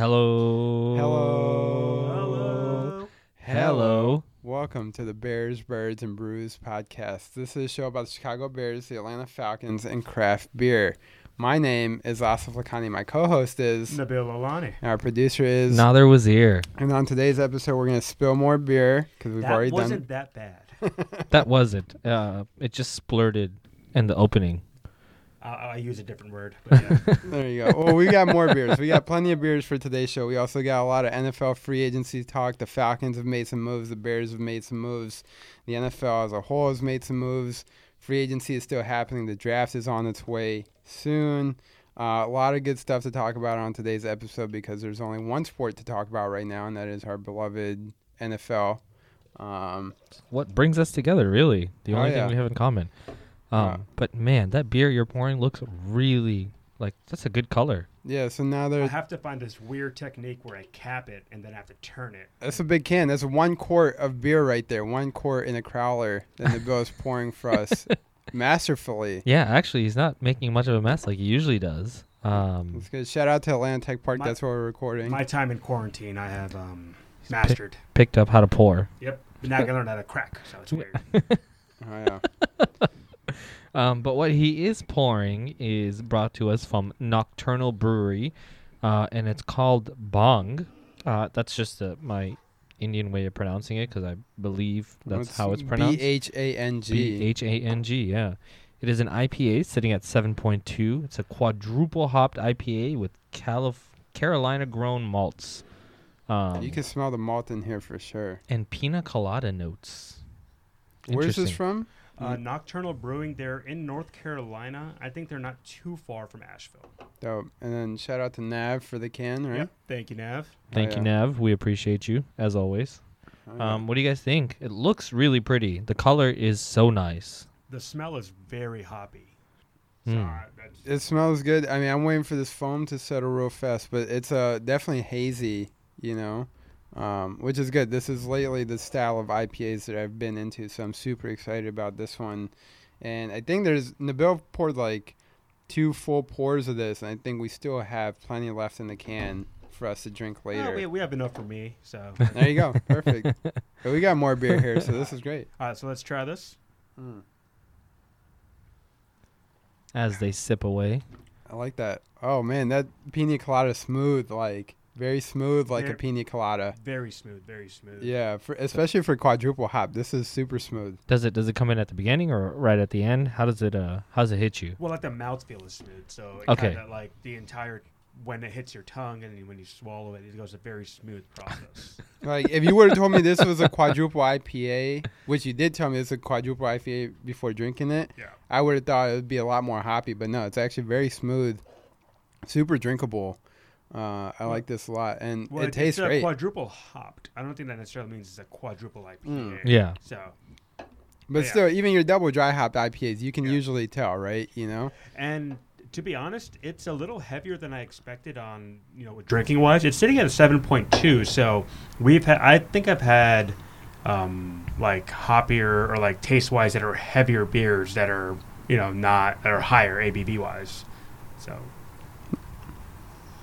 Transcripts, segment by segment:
Hello. Hello. Hello. Hello. Welcome to the Bears, Birds, and Brews podcast. This is a show about the Chicago Bears, the Atlanta Falcons, and craft beer. My name is Asif Lakhani. My co-host is, Nabil Alani. and our producer is. Nader was here. And on today's episode, we're gonna spill more beer because we've That already done. That wasn't that bad. That wasn't. Uh, it just splurted in the opening. I, I use a different word. But yeah. There you go. Well, we got more beers. We got plenty of beers for today's show. We also got a lot of NFL free agency talk. The Falcons have made some moves. The Bears have made some moves. The NFL as a whole has made some moves. Free agency is still happening. The draft is on its way soon. Uh, a lot of good stuff to talk about on today's episode because there's only one sport to talk about right now, and that is our beloved NFL. Um, What brings us together, really? The Oh, only yeah. thing we have in common. Um, Uh, but man, that beer you're pouring looks really like that's a good color. yeah, so now I have to find this weird technique where I cap it and then I have to turn it. that's a big can. That's one quart of beer right there. One quart in a crowler that Nabil is pouring for us masterfully. Yeah, actually, he's not making much of a mess like he usually does. Um, That's good. Shout out to Atlanta Tech Park. My- That's where we're recording. My time in quarantine, I have um, mastered. picked up how to pour. Yep. But now I can learn how to crack, so it's weird. oh, yeah. Um, but what he is pouring is brought to us from Nocturnal Brewery, uh, and it's called Bong. Uh, that's just uh, my Indian way of pronouncing it because I believe that's how it's pronounced. B H A N B G. H A N G. Yeah, it is an IPA sitting at 7.2. It's a quadruple hopped IPA with Calif- Carolina grown malts. Um, You can smell the malt in here for sure. and pina colada notes. Where's this from? Uh, Nocturnal Brewing, they're in North Carolina. I think they're not too far from Asheville. Dope. And then shout out to Nav for the can, right? Yep. Thank you, Nav. Thank Oh, you, yeah. Nav. We appreciate you as always. Oh, yeah. Um, what do you guys think? It looks really pretty. The color is so nice. The smell is very hoppy. So, Mm. uh, it smells good. I mean, I'm waiting for this foam to settle real fast, but it's uh, definitely hazy, you know, um, which is good. This is lately the style of IPAs that I've been into, so I'm super excited about this one. And I think there's Nabil poured like two full pours of this, and I think we still have plenty left in the can for us to drink Well, later. we, we have enough for me. So, There you go. Perfect. But we got more beer here, so this is great. all right, so let's try this. Mm, As they sip away. I like that. Oh man, that pina colada is smooth, like very smooth, like a pina colada. Very smooth, very smooth. Yeah, for, especially for quadruple hop, this is super smooth. Does it does it come in at the beginning or right at the end? How does it uh how does it hit you? Well, like the mouthfeel is smooth, so it Okay. kinda like the entire when it hits your tongue and when you swallow it, it goes a very smooth process. Like if you would have told me this was a quadruple IPA, which you did tell me it's a quadruple IPA before drinking it, yeah. I would have thought it would be a lot more hoppy. But no, it's actually very smooth, super drinkable. Uh, I like this a lot, and Well, it tastes it's a great. quadruple hopped. I don't think that necessarily means it's a quadruple IPA. Mm. Yeah. So, but yeah. still, even your double dry hopped IPAs, you can Yeah. usually tell, right? You know, and to be honest, it's a little heavier than I expected on you know drinking wise. It's sitting at a seven point two. So we've had. I think I've had um, like hoppier or like taste wise that are heavier beers that are you know not that are higher ABV wise. So.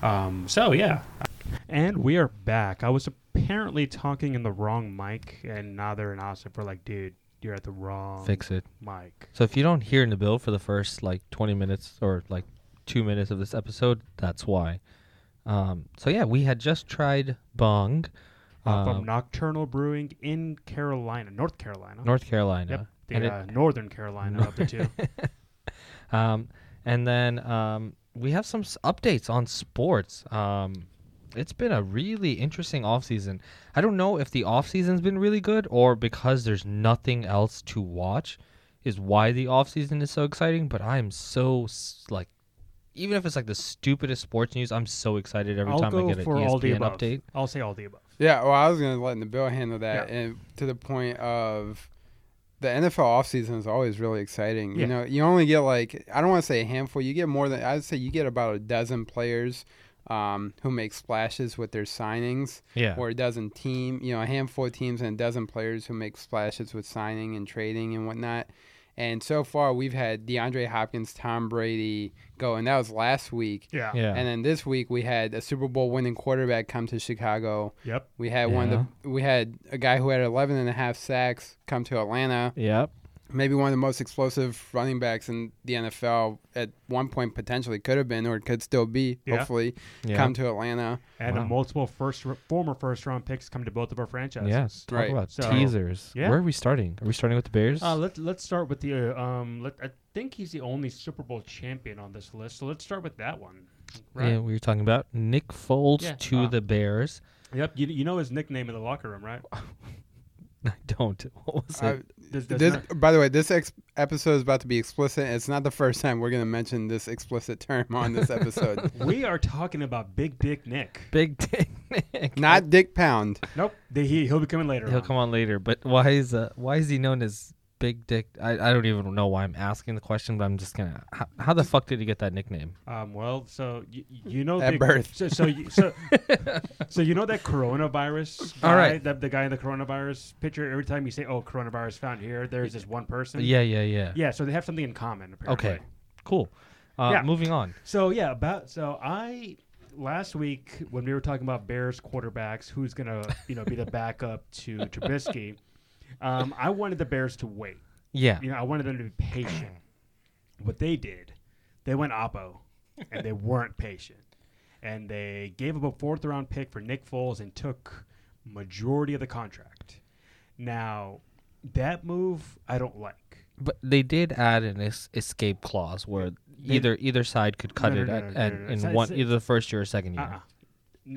Um, so yeah, and we are back. I was apparently talking in the wrong mic, and now Nather and Asif were like, "Dude, you're at the wrong Fix it. mic." So if you don't hear Nabil for the first like 20 minutes or like two minutes of this episode, that's why. Um, so yeah, we had just tried Bong, Uh, from um, Nocturnal Brewing in Carolina, North Carolina. North Carolina. Yep, the and it- uh, Northern Carolina of the two. Um, and then um, we have some s- updates on sports. Um, it's been a really interesting offseason. I don't know if the offseason's been really good or because there's nothing else to watch is why the offseason is so exciting, but I am so like even if it's like the stupidest sports news, I'm so excited every I'll time I go get an all the ESPN above. update. I'll say all the above. Yeah, well, I was gonna let Nabil handle that, Yeah. and to the point of the NFL offseason is always really exciting. You know, you only get like I don't want to say a handful. You get more than I'd say you get about a dozen players um, who make splashes with their signings, Yeah. or a dozen team, you know, a handful of teams and a dozen players who make splashes with signing and trading and whatnot. And so far, we've had DeAndre Hopkins, Tom Brady go, and that was last week. Yeah. Yeah. And then this week we had a Super Bowl winning quarterback come to Chicago. Yep. We had one of the we had a guy who had 11 and a half sacks come to Atlanta. Yep. Maybe one of the most explosive running backs in the NFL at one point potentially could have been or could still be. Yeah. Hopefully, Yeah. come to Atlanta. And a Wow. multiple first former first round picks come to both of our franchises. Yes. Talk Right. about So- teasers. Yeah. Where are we starting? Are we starting with the Bears? Uh, let's let's start with the uh, um. Let, I think he's the only Super Bowl champion on this list, so let's start with that one. Right. Yeah, we were talking about Nick Foles Yeah. to Uh, the Bears. Yep. You, you know his nickname in the locker room, right? I don't. What was it? Uh, Does, does this, not- by the way, this ex- episode is about to be explicit. It's not the first time we're going to mention this explicit term on this episode. we are talking about Big Dick Nick. Big Dick Nick. not Dick Pound. Nope. The, he he'll be coming later. He'll on. come on later. But why is uh, why is he known as Big Dick? I, I don't even know why I'm asking the question, but I'm just gonna. How, how the fuck did he get that nickname? Um, well, so you, you know At the, birth. So so you, so, so you know that coronavirus. Guy, All right. The, the guy in the coronavirus picture. Every time you say, "Oh, coronavirus found here," there's this one person. Yeah, yeah, yeah. Yeah. So they have something in common. Apparently. Okay. Cool. Uh, Yeah. Moving on. So yeah, about so I last week when we were talking about Bears quarterbacks, who's gonna you know be the backup to Trubisky, um, I wanted the Bears to wait. Yeah. You know, I wanted them to be patient. What they did, they went oppo, and they weren't patient, and they gave up a fourth round pick for Nick Foles and took majority of the contract. Now, that move I don't like. But they did add an es- escape clause where They- either either side could cut no, it no, at, no, no, at- no, no. in one either the first year or second year. Uh-uh.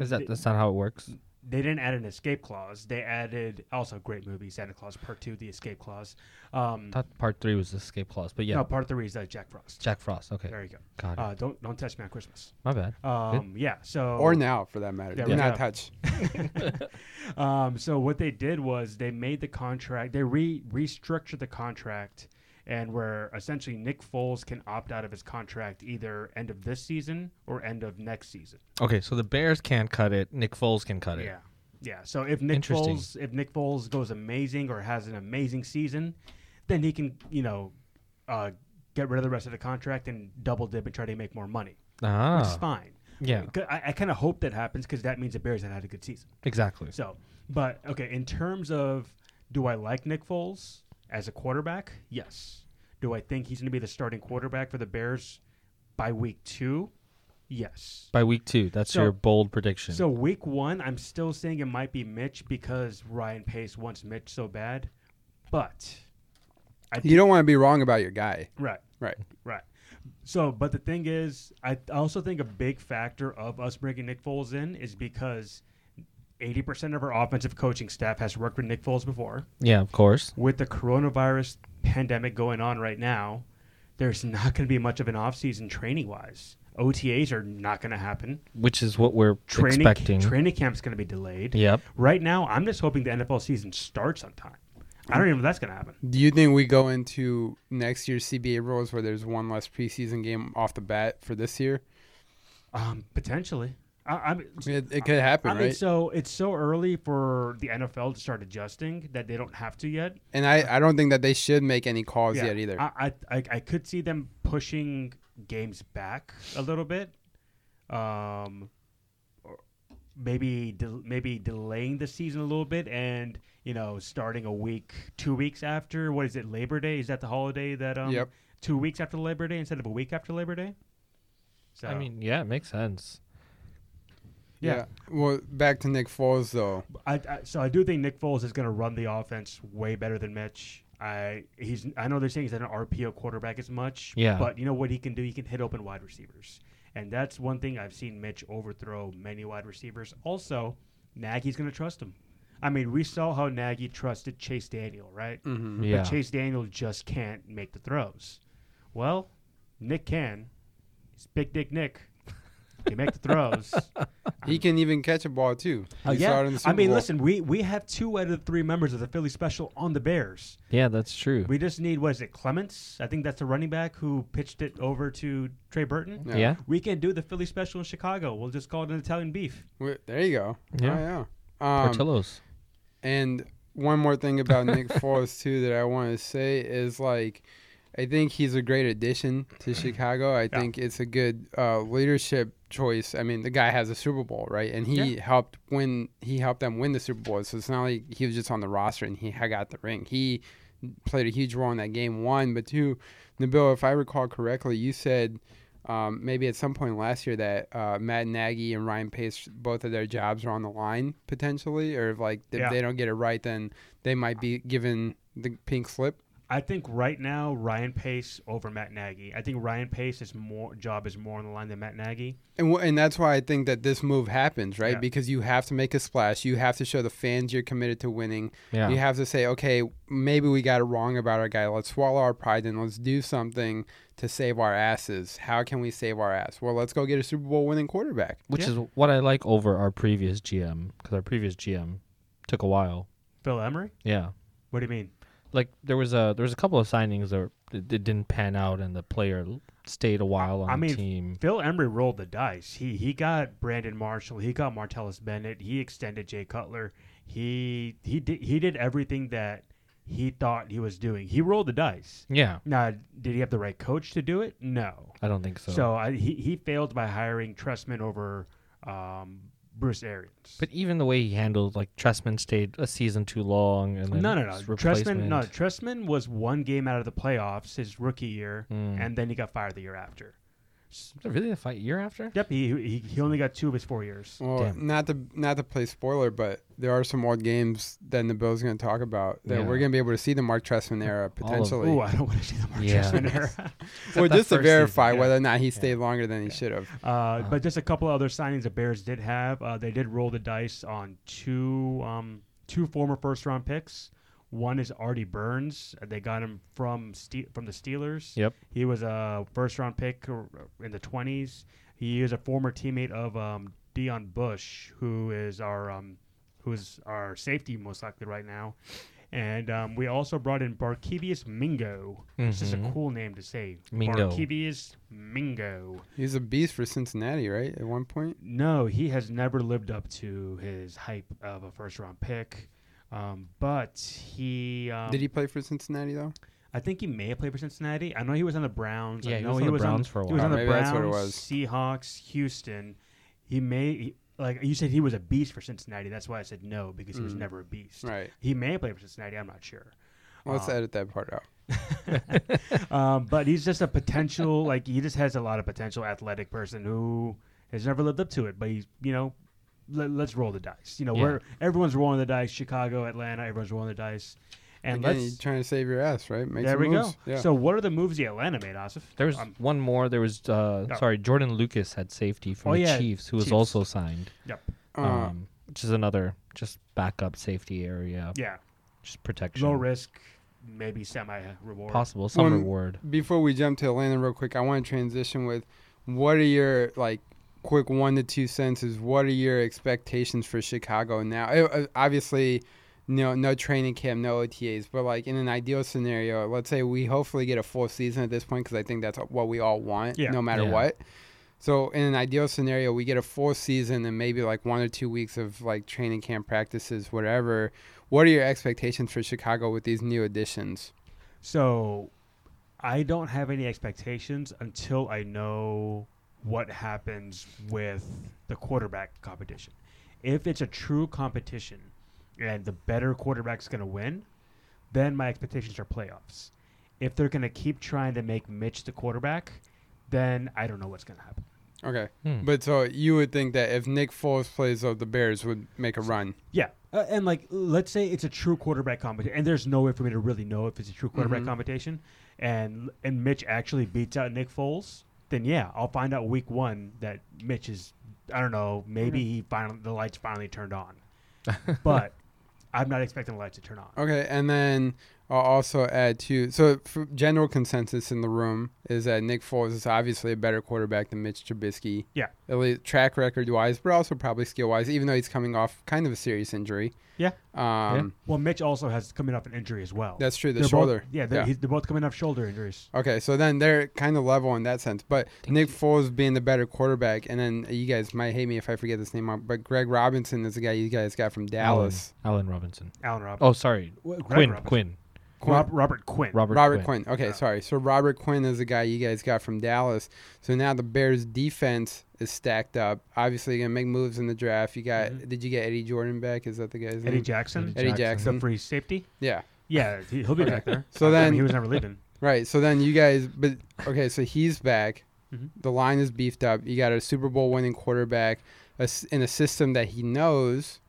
Is that They- that's not how it works? They didn't add an escape clause. They added also a great movie, Santa Claus Part Two, the escape clause. Um, I thought part three was the escape clause, but yeah, No, Part Three is uh, Jack Frost. Jack Frost. Okay, There you go. got it. Uh, don't don't touch me on Christmas. My bad. Um, yeah. So Or now, for that matter. Yeah, Do right not touch. um, so what they did was they made the contract. They re restructured the contract, and where essentially Nick Foles can opt out of his contract either end of this season or end of next season. Okay, so the Bears can't cut it. Nick Foles can cut it. Yeah, yeah. So if Nick. Foles if Nick Foles goes amazing or has an amazing season, then he can you know uh, get rid of the rest of the contract and double dip and try to make more money, which is Ah, fine. Yeah, I, I kind of hope that happens because that means the Bears had had a good season. exactly. So, but okay, in terms of do I like Nick Foles as a quarterback? Yes. Do I think he's going to be the starting quarterback for the Bears by week two? Yes. By week two, that's So- your bold prediction. So week one, I'm still saying it might be Mitch because Ryan Pace wants Mitch so bad, but I You don't want to be wrong about your guy. Right. Right. Right. So, but the thing is, I also think a big factor of us bringing Nick Foles in is because 80% of our offensive coaching staff has worked with Nick Foles before. yeah, of course. With the coronavirus pandemic going on right now, there's not going to be much of an offseason training wise. OTAs are not going to happen. Which is what we're Training expecting. training camp's going to be delayed. yep. Right now, I'm just hoping the NFL season starts on time. I don't even know if that's going to happen. Do you think we go into next year's CBA rules where there's one less preseason game off the bat for this year? Um, potentially. I, I'm, mean, it, it could happen, I mean, right? so it's so early for the NFL to start adjusting that they don't have to yet. and I, I don't think that they should make any calls Yeah. yet either. I, I, I I could see them pushing games back a little bit, um, or maybe del- maybe delaying the season a little bit, and you know starting a week, two weeks after. What is it? Labor Day is that the holiday that um Yep. two weeks after Labor Day instead of a week after Labor Day? So I mean, yeah, it makes sense. Yeah. Well, back to Nick Foles though. I, I so I do think Nick Foles is going to run the offense way better than Mitch. I he's I know they're saying he's not an RPO quarterback as much. Yeah. But you know what he can do? He can hit open wide receivers, and that's one thing I've seen Mitch overthrow many wide receivers. Also, Nagy's going to trust him. I mean, we saw how Nagy trusted Chase Daniel, right? Mm-hmm. Yeah. But Chase Daniel just can't make the throws. Well, Nick can. He's Big Dick Nick. He can make the throws. He can even catch a ball too. Uh, You yeah. saw in the I Super mean, Bowl. listen, we we have two out of the three members of the Philly Special on the Bears. Yeah, that's true. We just need what is it, Clements? I think that's the running back who pitched it over to Trey Burton. Yeah. yeah. We can do the Philly Special in Chicago. We'll just call it an Italian beef. Wait, There you go. Yeah. Oh, yeah. Um, Portillo's. And one more thing about Nick Foles too that I want to say is like I think he's a great addition to Chicago. I Yeah. think it's a good uh, leadership choice. I mean, the guy has a Super Bowl, right? And he Yeah. helped win. He helped them win the Super Bowl. So it's not like he was just on the roster and he got the ring. He played a huge role in that game. One, but two, Nabil, if I recall correctly, you said um, maybe at some point last year that uh, Matt Nagy and Ryan Pace, both of their jobs are on the line potentially, or if like if Yeah. they don't get it right, then they might be given the pink slip. I think right now Ryan Pace over Matt Nagy. I think Ryan Pace's more job is more on the line than Matt Nagy. And wh- and that's why I think that this move happens, right? Yeah. Because you have to make a splash. You have to show the fans you're committed to winning. Yeah. You have to say, okay, maybe we got it wrong about our guy. Let's swallow our pride and let's do something to save our asses. How can we save our ass? Well, let's go get a Super Bowl winning quarterback. Which Yeah. is what I like over our previous GM because our previous GM took a while. Phil Emery. Yeah. What do you mean? Like there was a there was a couple of signings that were- it didn't pan out and the player stayed a while on I the mean, team. Phil Emery rolled the dice. He he got Brandon Marshall. He got Martellus Bennett. He extended Jay Cutler. He he did he did everything that he thought he was doing. He rolled the dice. Yeah, Now, did he have the right coach to do it? No. I don't think so. So, I, he he failed by hiring Trestman over um, Bruce Arians. but even the way he handled like Trestman stayed a season too long and then no, no, no. Trestman, no. Trestman was one game out of the playoffs his rookie year, Mm. and then he got fired the year after. Was it really a fight year after? Yep, he he, he only got two of his four years. Well, Damn. not to not to play spoiler, but there are some old games that the Bills going to talk about that Yeah. we're going to be able to see the Marc Trestman era of- potentially. Oh, I don't want to see the Marc Yeah. Trestman era. well, that just to first verify season, whether or not he stayed longer than he should have. Uh, but just a couple other signings the Bears did have. Uh, they did roll the dice on two um, two former first round picks. One is Artie Burns. Uh, They got him from Ste- from the Steelers. Yep. He was a first round pick uh, in the twenties. He is a former teammate of um, Deon Bush, who is our um, who's our safety most likely right now. And um, we also brought in Barkevious Mingo. It's just a Mhm. cool name to say. Mingo. Barkevious Mingo. He's a beast for Cincinnati, right? At one point. No, he has never lived up to his hype of a first round pick. Um, but he, um, Did he play for Cincinnati though? I think he may have played for Cincinnati. I know he was on the Browns. Yeah, I he was on the Browns for a while. He was on the Maybe that's what it Browns, was. Seahawks, Houston. He may he, like you said he was a beast for Cincinnati. That's why I said no because he was Mm. never a beast. Right. He may have played for Cincinnati. I'm not sure. Well, let's Um, edit that part out. um, but he's just a potential, like he just has a lot of potential athletic person who has never lived up to it. But he's, you know, let, us roll the dice. You know, Yeah. we're everyone's rolling the dice. Chicago, Atlanta, everyone's rolling the dice. And Again, let's you're trying to save your ass, right? Make there some we moves. go. Yeah. So what are the moves the Atlanta made, Asif? There was Um, one more. There was uh, Yeah. sorry, Jordan Lucas had safety from Oh, the yeah, Chiefs, who was also signed. Yep. Uh, um, which is another just backup safety area, Yeah. just protection. Low risk, maybe semi reward. possible some One- reward. before we jump to Atlanta real quick, I want to transition with what are your like quick one to two sentences? What are your expectations for Chicago now? Obviously, no no training camp, no OTAs, but like in an ideal scenario, let's say we hopefully get a full season at this point because I think that's what we all want, Yeah. no matter Yeah. what. So in an ideal scenario, we get a full season and maybe like one or two weeks of like training camp practices, whatever. What are your expectations for Chicago with these new additions? So I don't have any expectations until I know what happens with the quarterback competition. If it's a true competition and the better quarterback's going to win, then my expectations are playoffs. If they're going to keep trying to make Mitch the quarterback, then I don't know what's going to happen. Okay. Hmm. But so you would think that if Nick Foles plays, though, the Bears would make a run. Yeah, uh, and like let's say it's a true quarterback competition, and there's no way for me to really know if it's a true quarterback Mhm. competition, and and Mitch actually beats out Nick Foles, then yeah, I'll find out week one that Mitch is I don't know maybe mm-hmm. he finally the lights finally turned on, but I'm not expecting the lights to turn on. Okay, and then I'll also add to so general consensus in the room is that Nick Foles is obviously a better quarterback than Mitch Trubisky. Yeah. at least track record wise, but also probably skill wise. Even though he's coming off kind of a serious injury. Yeah. Um, Well, Mitch also has coming off an injury as well. that's true. The They're shoulder. Both, yeah, they're, Yeah. He's, they're both coming off shoulder injuries. Okay, so then they're kind of level in that sense. But Nick Foles being the better quarterback, and then you guys might hate me if I forget this name, but Greg Robinson is the guy you guys got from Dallas. Allen, Allen Robinson. Allen Robinson. Oh, sorry, Well, Greg Quinn. Robinson. Quinn. Quinn. Rob, Robert Quinn. Robert, Robert Quinn. Quinn. Okay, Yeah. sorry. So Robert Quinn is the guy you guys got from Dallas. So now the Bears defense is stacked up. Obviously, you're gonna make moves in the draft. You got. Mhm. Did you get Eddie Jordan back? Is that the guy's name? Eddie name? Jackson. Eddie The Jackson. free safety. Yeah. Yeah, he, he'll be Okay. back there. So I mean, then- he was never leaving. Right. So then you guys. But okay. So he's back. Mhm. The line is beefed up. You got a Super Bowl winning quarterback a s in a system that he knows.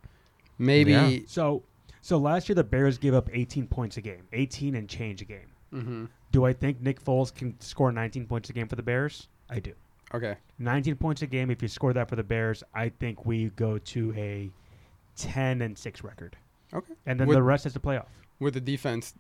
Maybe. Yeah. So, so last year the Bears gave up 18 points a game, 18 and change a game. hmm Do I think Nick Foles can score 19 points a game for the Bears? I do. Okay. 19 points a game. If you score that for the Bears, I think we go to a 10 and six record. Okay. And then Would- the rest is the playoff. With the defense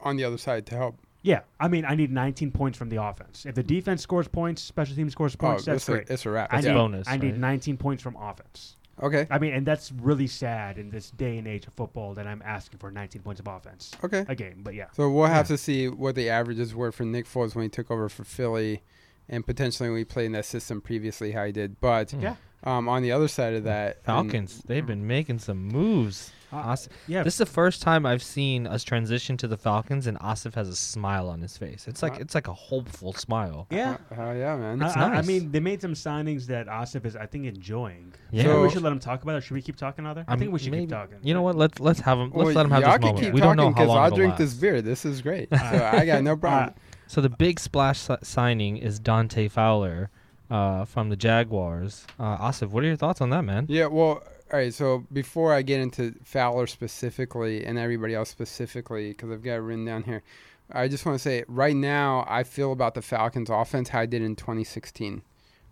on the other side to help. Yeah, I mean, I need 19 points from the offense. If the defense scores points, special team scores points, oh, that's it's a, great. it's a wrap. I That's need, a bonus, I need 19 points from offense. Okay. I mean, and that's really sad in this day and age of football that I'm asking for 19 points of offense Okay. a game. But yeah, So we'll have Yeah. to see what the averages were for Nick Foles when he took over for Philly, and potentially when he played in that system previously, how he did. But Hmm. Yeah. um, on the other side of that, and- Falcons. They've been making some moves. Uh, As- yeah. This is the first time I've seen us transition to the Falcons, and Asif has a smile on his face. It's like Uh, it's like a hopeful smile. yeah. Uh, hell yeah, man. It's I, I- I mean, they made some signings that Asif is, I think, enjoying. Yeah. Maybe So- we should let him talk about it. Should we keep talking about it? I think we should maybe- keep talking. You know what? Let's let's have him. Let's Well, let him have y'all this can moment. keep We don't know talking how long I'll it'll drink this beer. This is great. So I got no problem. So the big splash si- signing is Dante Fowler uh, from the Jaguars. Uh, Asif, what are your thoughts on that, man? Yeah, well, all right. So before I get into Fowler specifically and everybody else specifically, because I've got it written down here, I just want to say right now I feel about the Falcons' offense how I did in 2016,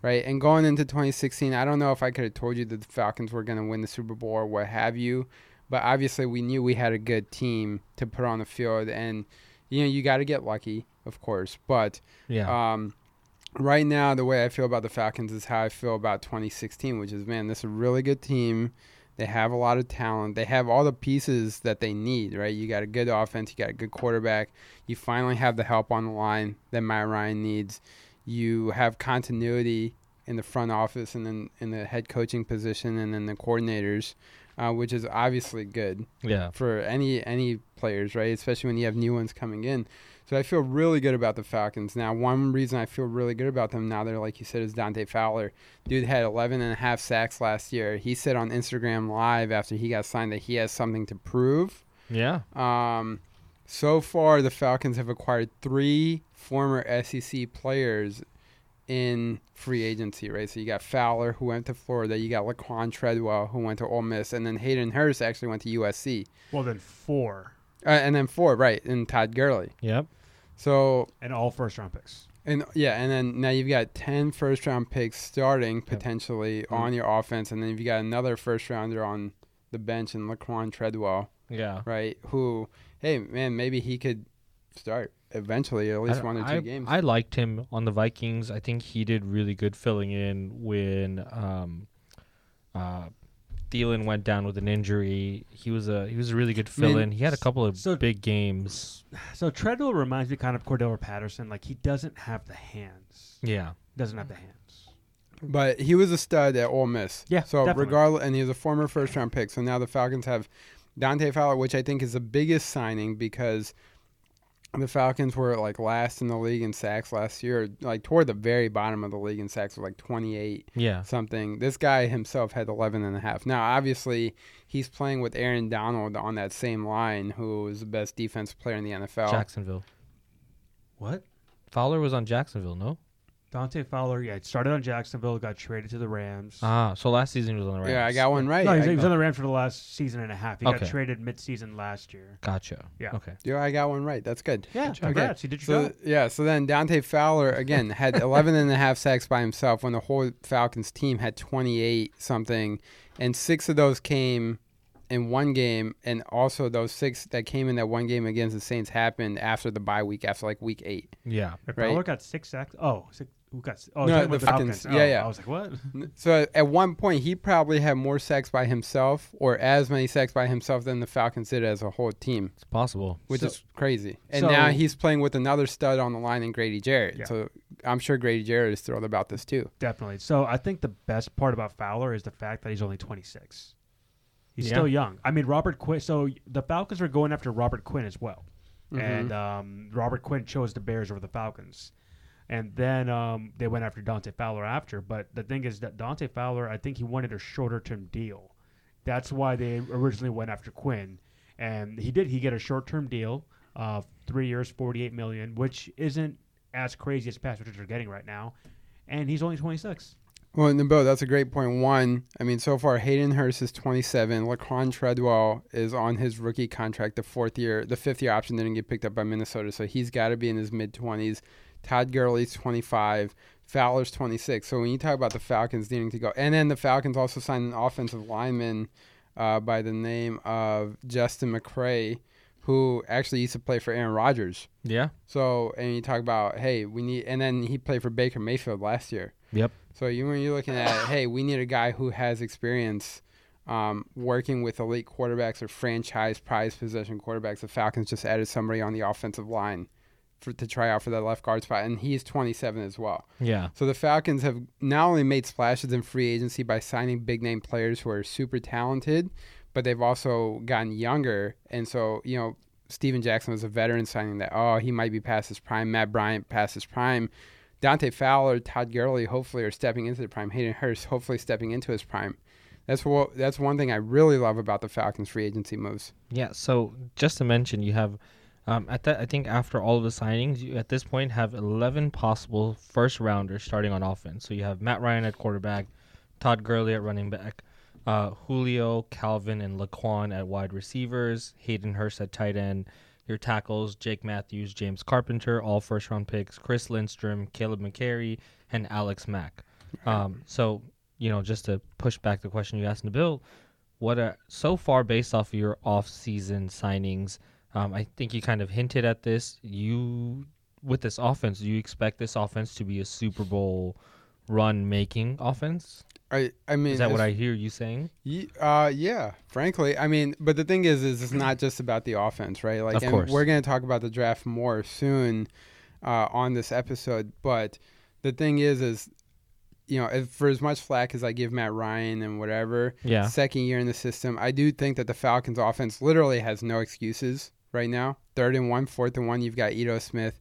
right? And going into 2016, I don't know if I could have told you that the Falcons were going to win the Super Bowl or what have you, but obviously we knew we had a good team to put on the field, and you know you got to get lucky, of course, but. Yeah. Um, right now, the way I feel about the Falcons is how I feel about 2016, which is, man, this is a really good team. They have a lot of talent. They have all the pieces that they need, right? You got a good offense. You got a good quarterback. You finally have the help on the line that Matt Ryan needs. You have continuity in the front office and then in the head coaching position and then the coordinators, uh, which is obviously good yeah. for any any players, right? Especially when you have new ones coming in. So I feel really good about the Falcons. Now, one reason I feel really good about them now, they're like you said, is Dante Fowler. Dude had 11 and a half sacks last year. He said on Instagram Live after he got signed that he has something to prove. Yeah. Um, so far, the Falcons have acquired three former SEC players in free agency, right? So you got Fowler, who went to Florida. You got Laquan Treadwell, who went to Ole Miss. And then Hayden Hurst actually went to USC. Well, then four Uh, and then four, right, and Todd Gurley. Yep. So, and all first round picks. and yeah, and then now you've got 10 first round picks starting potentially Mm-hmm. on your offense, and then you've got another first rounder on the bench in Laquan Treadwell, Yeah. right? Who, hey, man, maybe he could start eventually, at least I- one or two I, games. I liked him on the Vikings. I think he did really good filling in when um, uh, Thielen went down with an injury. He was a he was a really good I mean, fill in. He had a couple of so- big games. So Treadwell reminds me kind of Cordarrelle Patterson. Like he doesn't have the hands. Yeah. Doesn't have the hands. But he was a stud at Ole Miss. Yeah, So definitely. regardless, and he was a former first round pick. So now the Falcons have Dante Fowler, which I think is the biggest signing because the Falcons were like last in the league in sacks last year, like toward the very bottom of the league in sacks with like 28 Yeah. something. This guy himself had 11 and a half. Now, obviously, he's playing with Aaron Donald on that same line, who is the best defensive player in the NFL. Jacksonville. What? Fowler was on Jacksonville, no? Dante Fowler, yeah, it started on Jacksonville, got traded to the Rams. Ah, so last season he was on the Rams. Yeah, I got one right. no, he was, I, he was on the Rams for the last season and a half. He Okay. got traded mid-season last year. Gotcha. Yeah. Okay. yeah, I got one right. That's good. Yeah, Okay. congrats. He did your So job. yeah, so then Dante Fowler again had 11 and a half sacks by himself when the whole Falcons team had 28 something, and six of those came in one game, and also those six that came in that one game against the Saints happened after the bye week, after like week eight. Yeah. If right. Fowler got six sacks. Oh, six, who got? Oh, No, no, the the Falcons. Falcons. Yeah, Oh, yeah. I was like, what? So at one point, he probably had more sex by himself, or as many sex by himself than the Falcons did as a whole team, It's possible. which So- is crazy. And so- now he's playing with another stud on the line in Grady Jarrett. Yeah. So I'm sure Grady Jarrett is thrilled about this too. Definitely. So I think the best part about Fowler is the fact that he's only 26. He's Yeah. still young. I mean, Robert Quinn. So the Falcons are going after Robert Quinn as well, Mhm. and um, Robert Quinn chose the Bears over the Falcons, and then um, they went after Dante Fowler after. But the thing is that Dante Fowler, I think he wanted a shorter term deal. That's why they originally went after Quinn, and he did. He get a short term deal, of three years, forty eight million, which isn't as crazy as pass are getting right now, and he's only twenty six. Well, Nabo, that's a great point. One, I mean, so far Hayden Hurst is 27. Laquan Treadwell is on his rookie contract, the fourth year, the fifth year option didn't get picked up by Minnesota, so he's got to be in his mid 20s. Todd Gurley's 25. Fowler's 26. So when you talk about the Falcons needing to go, and then the Falcons also signed an offensive lineman uh, by the name of Justin McCray, who actually used to play for Aaron Rodgers. Yeah. So, and you talk about, hey, we need, and then he played for Baker Mayfield last year. Yep. So you when you're looking at, hey, we need a guy who has experience um, working with elite quarterbacks or franchise prize possession quarterbacks. The Falcons just added somebody on the offensive line for, to try out for that left guard spot, and he's 27 as well. Yeah. So the Falcons have not only made splashes in free agency by signing big name players who are super talented, but they've also gotten younger. And so, you know, Steven Jackson was a veteran signing that, oh, he might be past his prime. Matt Bryant past his prime. Dante Fowler, Todd Gurley, hopefully are stepping into the prime. Hayden Hurst, hopefully stepping into his prime. That's what. That's one thing I really love about the Falcons' free agency moves. Yeah. So just to mention, you have um, at that I think after all of the signings, you at this point have eleven possible first rounders starting on offense. So you have Matt Ryan at quarterback, Todd Gurley at running back, uh, Julio, Calvin, and Laquan at wide receivers, Hayden Hurst at tight end. Your tackles: Jake Matthews, James Carpenter, all first round picks. Chris Lindstrom, Kaleb McGary, and Alex Mack. Um, so you know, just to push back the question you asked Nabil, what are so far based off of your off-season signings? Um, I think you kind of hinted at this. You with this offense, do you expect this offense to be a Super Bowl run-making offense? I. I mean, Is that what I hear you saying? Uh, yeah. Frankly, I mean, but the thing is, is it's not just about the offense, right? Like, Of and course. we're going to talk about the draft more soon uh, on this episode. But the thing is, is you know, if, for as much flack as I give Matt Ryan and whatever, Yeah. second year in the system, I do think that the Falcons' offense literally has no excuses right now. Third and one, fourth and one, you've got Ito Smith,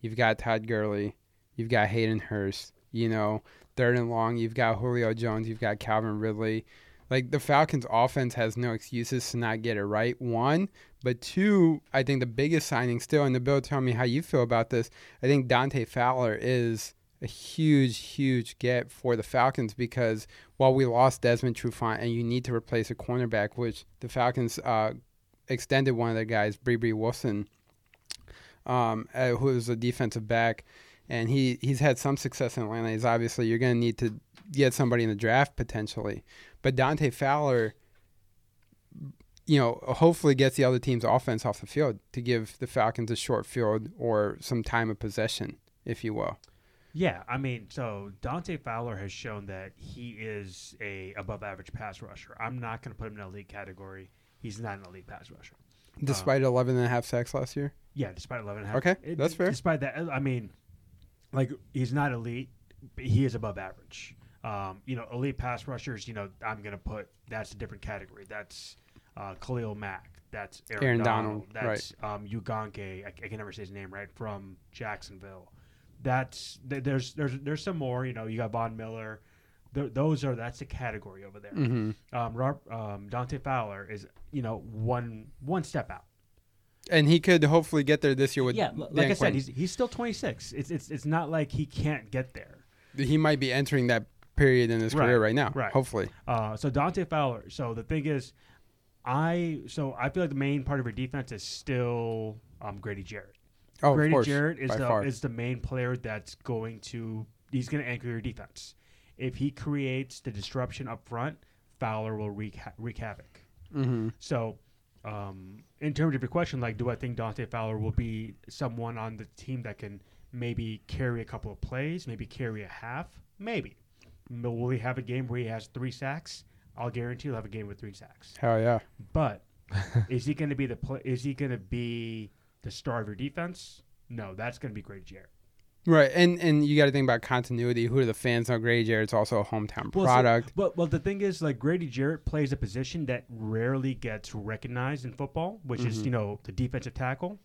you've got Todd Gurley, you've got Hayden Hurst. You know, third and long, you've got Julio Jones, you've got Calvin Ridley. Like the Falcons' offense has no excuses to not get it right. One, but two, I think the biggest signing still, and Nabil, tell me how you feel about this. I think Dante Fowler is a huge, huge get for the Falcons because while we lost Desmond Trufant and you need to replace a cornerback, which the Falcons uh, extended one of the guys, Bree Wilson, um, uh, who is a defensive back, and he, he's had some success in Atlanta. He's obviously you're going to need to get somebody in the draft potentially, but Dante Fowler, you know, hopefully gets the other team's offense off the field to give the Falcons a short field or some time of possession, if you will. Yeah, I mean, so Dante Fowler has shown that he is a above average pass rusher. I'm not going to put him in an elite category. He's not an elite pass rusher. Despite 11 and a half sacks last year. Yeah, despite 11 and a half. Okay, It- that's fair. Despite that, I mean, like he's not elite, but he is above average. Um, you know, elite pass rushers. You know, I'm going to put that's a different category. That's uh, Khalil Mack. That's Aaron, Aaron Donald. Donald, That's um, Uganke. I, I can never say his name right from Jacksonville. That's th- there's there's there's some more. You know, you got Von Miller. Th- those are that's the category over there. hmm Um, Rob, um, Dante Fowler is you know one one step out. And he could hopefully get there this year with Yeah, like Dan I said, he's he's still 26. It's it's it's not like he can't get there. he might be entering that period in his Right, career right now. right. Hopefully. Uh, so Dante Fowler. So the thing is, I so I feel like the main part of your defense is still um, Grady Jarrett. Oh, Grady of course. Jarrett is the far. is the main player that's going to he's going to anchor your defense. If he creates the disruption up front, Fowler will wreak wreak havoc. Hmm So, um, in terms of your question, like, do I think Dante Fowler will be someone on the team that can maybe carry a couple of plays, maybe carry a half? Maybe. But will he have a game where he has three sacks? I'll guarantee he'll have a game with three sacks. Hell yeah. But is he going to be the pla Is he going to be the star of your defense? No, that's going to be Grady Jarrett. Right, and and you got to think about continuity. Who do the fans know? Grady Jarrett's also a hometown Well, so- product. But well, the thing is, like Grady Jarrett plays a position that rarely gets recognized in football, which is Mhm. you know the defensive tackle.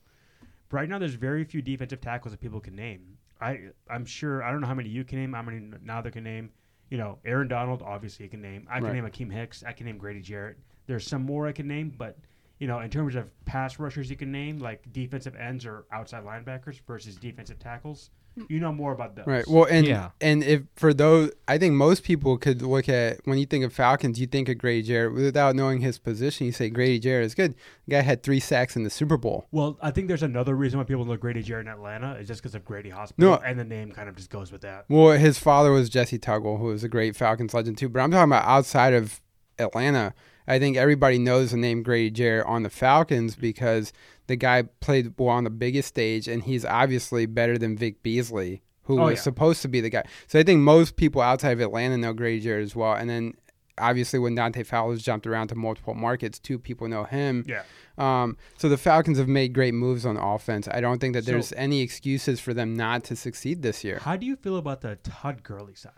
Right now, there's very few defensive tackles that people can name. I I'm sure I don't know how many you can name. How many Nather can name? You know, Aaron Donald obviously you can name. I can Right. name Akiem Hicks. I can name Grady Jarrett. There's some more I can name, but you know, in terms of pass rushers, you can name like defensive ends or outside linebackers versus defensive tackles. You know more about those. Right. Well, and Yeah. and if for those, I think most people could look at when you think of Falcons, you think of Grady Jarrett without knowing his position. You say Grady Jarrett is good. The guy had three sacks in the Super Bowl. Well, I think there's another reason why people know Grady Jarrett in Atlanta is just because of Grady Hospital, No. and the name kind of just goes with that. Well, his father was Jessie Tuggle, who was a great Falcons legend too. But I'm talking about outside of Atlanta. I think everybody knows the name Grady Jarrett on the Falcons because the guy played well on the biggest stage, and he's obviously better than Vic Beasley, who Oh, was yeah. supposed to be the guy. So I think most people outside of Atlanta know Grady Jarrett as well. And then obviously when Dante Fowler's jumped around to multiple markets, two people know him. Yeah. Um, so the Falcons have made great moves on offense. I don't think that So- there's any excuses for them not to succeed this year. How do you feel about the Todd Gurley signing?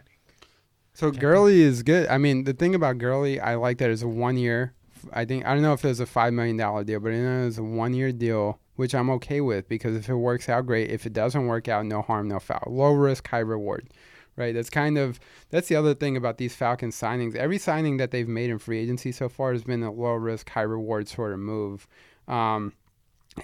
So Gurley is good. I mean, the thing about Gurley, I like that it's a one year. I think I don't know if there's a five million dollar deal, but I know it's a one year deal, which I'm okay with because if it works out, great. If it doesn't work out, no harm, no foul. Low risk, high reward. Right. That's kind of that's the other thing about these Falcons signings. Every signing that they've made in free agency so far has been a low risk, high reward sort of move. Um,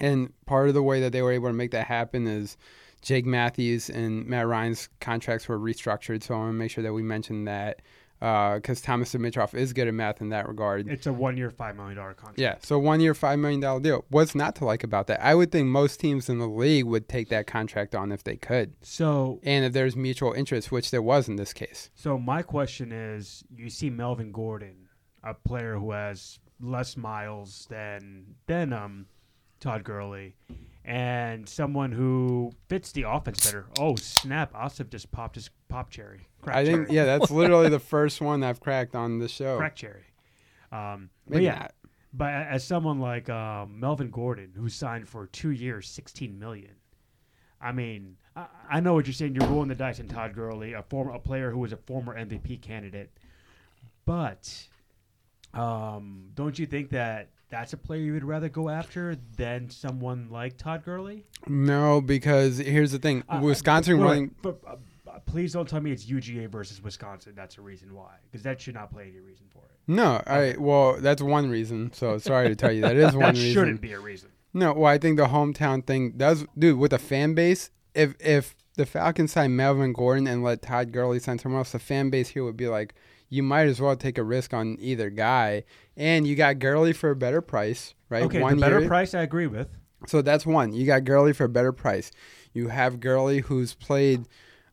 and part of the way that they were able to make that happen is Jake Matthews and Matt Ryan's contracts were restructured. So I want to make sure that we mention that because Thomas Dimitroff is good at math in that regard. It's a one-year, five million dollar contract. Yeah, so one year, five million dollar deal. What's not to like about that? I would think most teams in the league would take that contract on if they could, So, and if there's mutual interest, which there was in this case. so my question is: You see Melvin Gordon, a player who has less miles than than um Todd Gurley, and someone who fits the offense better. Oh snap! Asif just popped his pop cherry. Crack I think cherry. yeah, that's literally the first one I've cracked on the show. crack cherry. Um, but yeah, not. But as someone like um, Melvin Gordon, who signed for two years, sixteen million. I mean, I, I know what you're saying. You're rolling the dice in Todd Gurley, a former a player who was a former MVP candidate. But um, don't you think that that's a player you would rather go after than someone like Todd Gurley? No, because here's the thing: Uh, Wisconsin but- running. But, uh, uh, please don't tell me it's UGA versus Wisconsin. That's a reason why, because that should not play any reason for it. No, right. Well, that's one reason. So sorry to tell you that is one that reason. shouldn't be a reason. No, well, I think the hometown thing does, dude. With a fan base, if if the Falcons sign Melvin Gordon and let Todd Gurley sign someone else, the fan base here would be like, you might as well take a risk on either guy, and you got Gurley for a better price, right? Okay, One the better year. price I agree with. So that's one. You got Gurley for a better price. You have Gurley who's played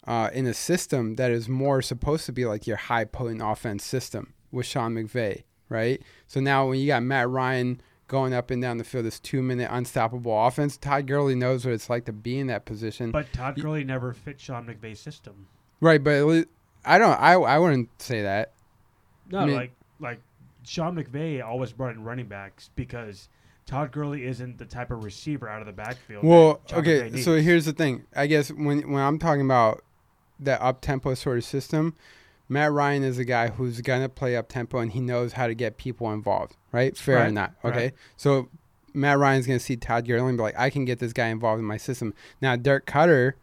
uh, in a system that is more supposed to be like your high potent offense system with Sean McVay, right? So now when you got Matt Ryan going up and down the field, this two minute unstoppable offense, Todd Gurley knows what it's like to be in that position. But Todd Gurley never fit Sean McVay's system. right, but at least, I don't I I wouldn't say that. No, I mean- like like Sean McVay always brought in running backs because Todd Gurley isn't the type of receiver out of the backfield. Well, okay, so here's the thing. I guess when when I'm talking about that up tempo sort of system, Matt Ryan is a guy who's gonna play up tempo and he knows how to get people involved, right? Fair or not, okay? right. So Matt Ryan's gonna see Todd Gurley and be like, I can get this guy involved in my system. Now Dirk Koetter,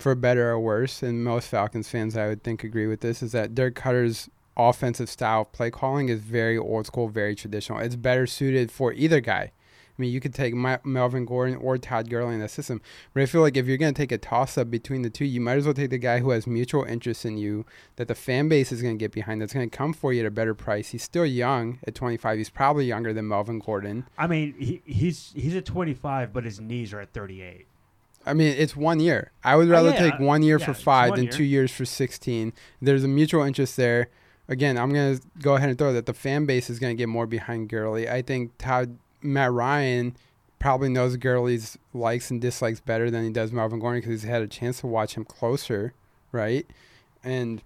for better or worse, and most Falcons fans I would think agree with this, is that Dirk Koetter's offensive style of play calling is very old school, very traditional. It's better suited for either guy. I mean, you could take Ma- Melvin Gordon or Todd Gurley in that system, but I feel like if you're going to take a toss up between the two, you might as well take the guy who has mutual interest in you, that the fan base is going to get behind, that's going to come for you at a better price. He's still young at 25. He's probably younger than Melvin Gordon. I mean, he, he's he's at 25, but his knees are at 38. I mean, it's one year. I would uh, rather yeah, take one year yeah, for five than year. two years for 16. There's a mutual interest there. Again, I'm going to go ahead and throw that the fan base is going to get more behind Gurley. I think Todd, Matt Ryan probably knows Gurley's likes and dislikes better than he does Melvin Gordon because he's had a chance to watch him closer, right? And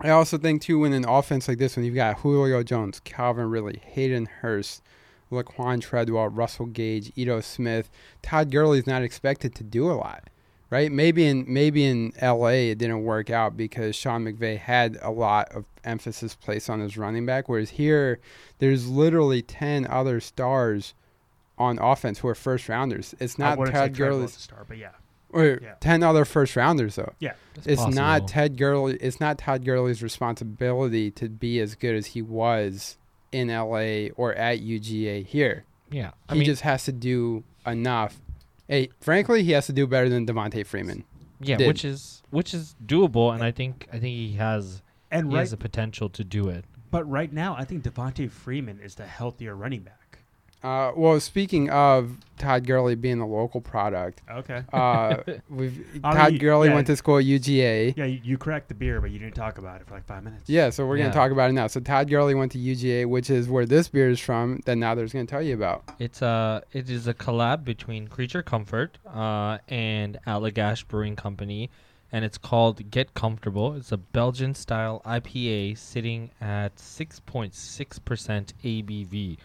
I also think, too, when an offense like this, when you've got Julio Jones, Calvin Ridley, Hayden Hurst, Laquan Treadwell, Russell Gage, Ito Smith, Todd Gurley's not expected to do a lot, right? Maybe in maybe in L.A. it didn't work out because Sean McVay had a lot of emphasis placed on his running back, whereas here there's literally ten other stars on offense who are first rounders. It's not wouldn't say Todd Trent Gurley's Williams to but yeah. or Yeah. ten other first rounders though. It's It's not possible. Ted Gurley. It's not Todd Gurley's responsibility to be as good as he was in LA or at UGA here. Yeah, I he mean, just has to do enough. Hey, frankly, he has to do better than Devonta Freeman. yeah, did. which is which is doable, and I think I think he has And he right, has the potential to do it. but right now, I think Devonta Freeman is the healthier running back. Uh, well, speaking of Todd Gurley being a local product, Okay. uh, we've Todd mean, Gurley yeah. went to school at UGA. Yeah, you, you cracked the beer, but you didn't talk about it for like five minutes. Yeah, so we're Yeah. gonna talk about it now. So Todd Gurley went to UGA, which is where this beer is from. That now there's gonna tell you about. It's a it is a collab between Creature Comfort uh, and Allagash Brewing Company, and it's called Get Comfortable. It's a Belgian style IPA sitting at 6.6% ABV.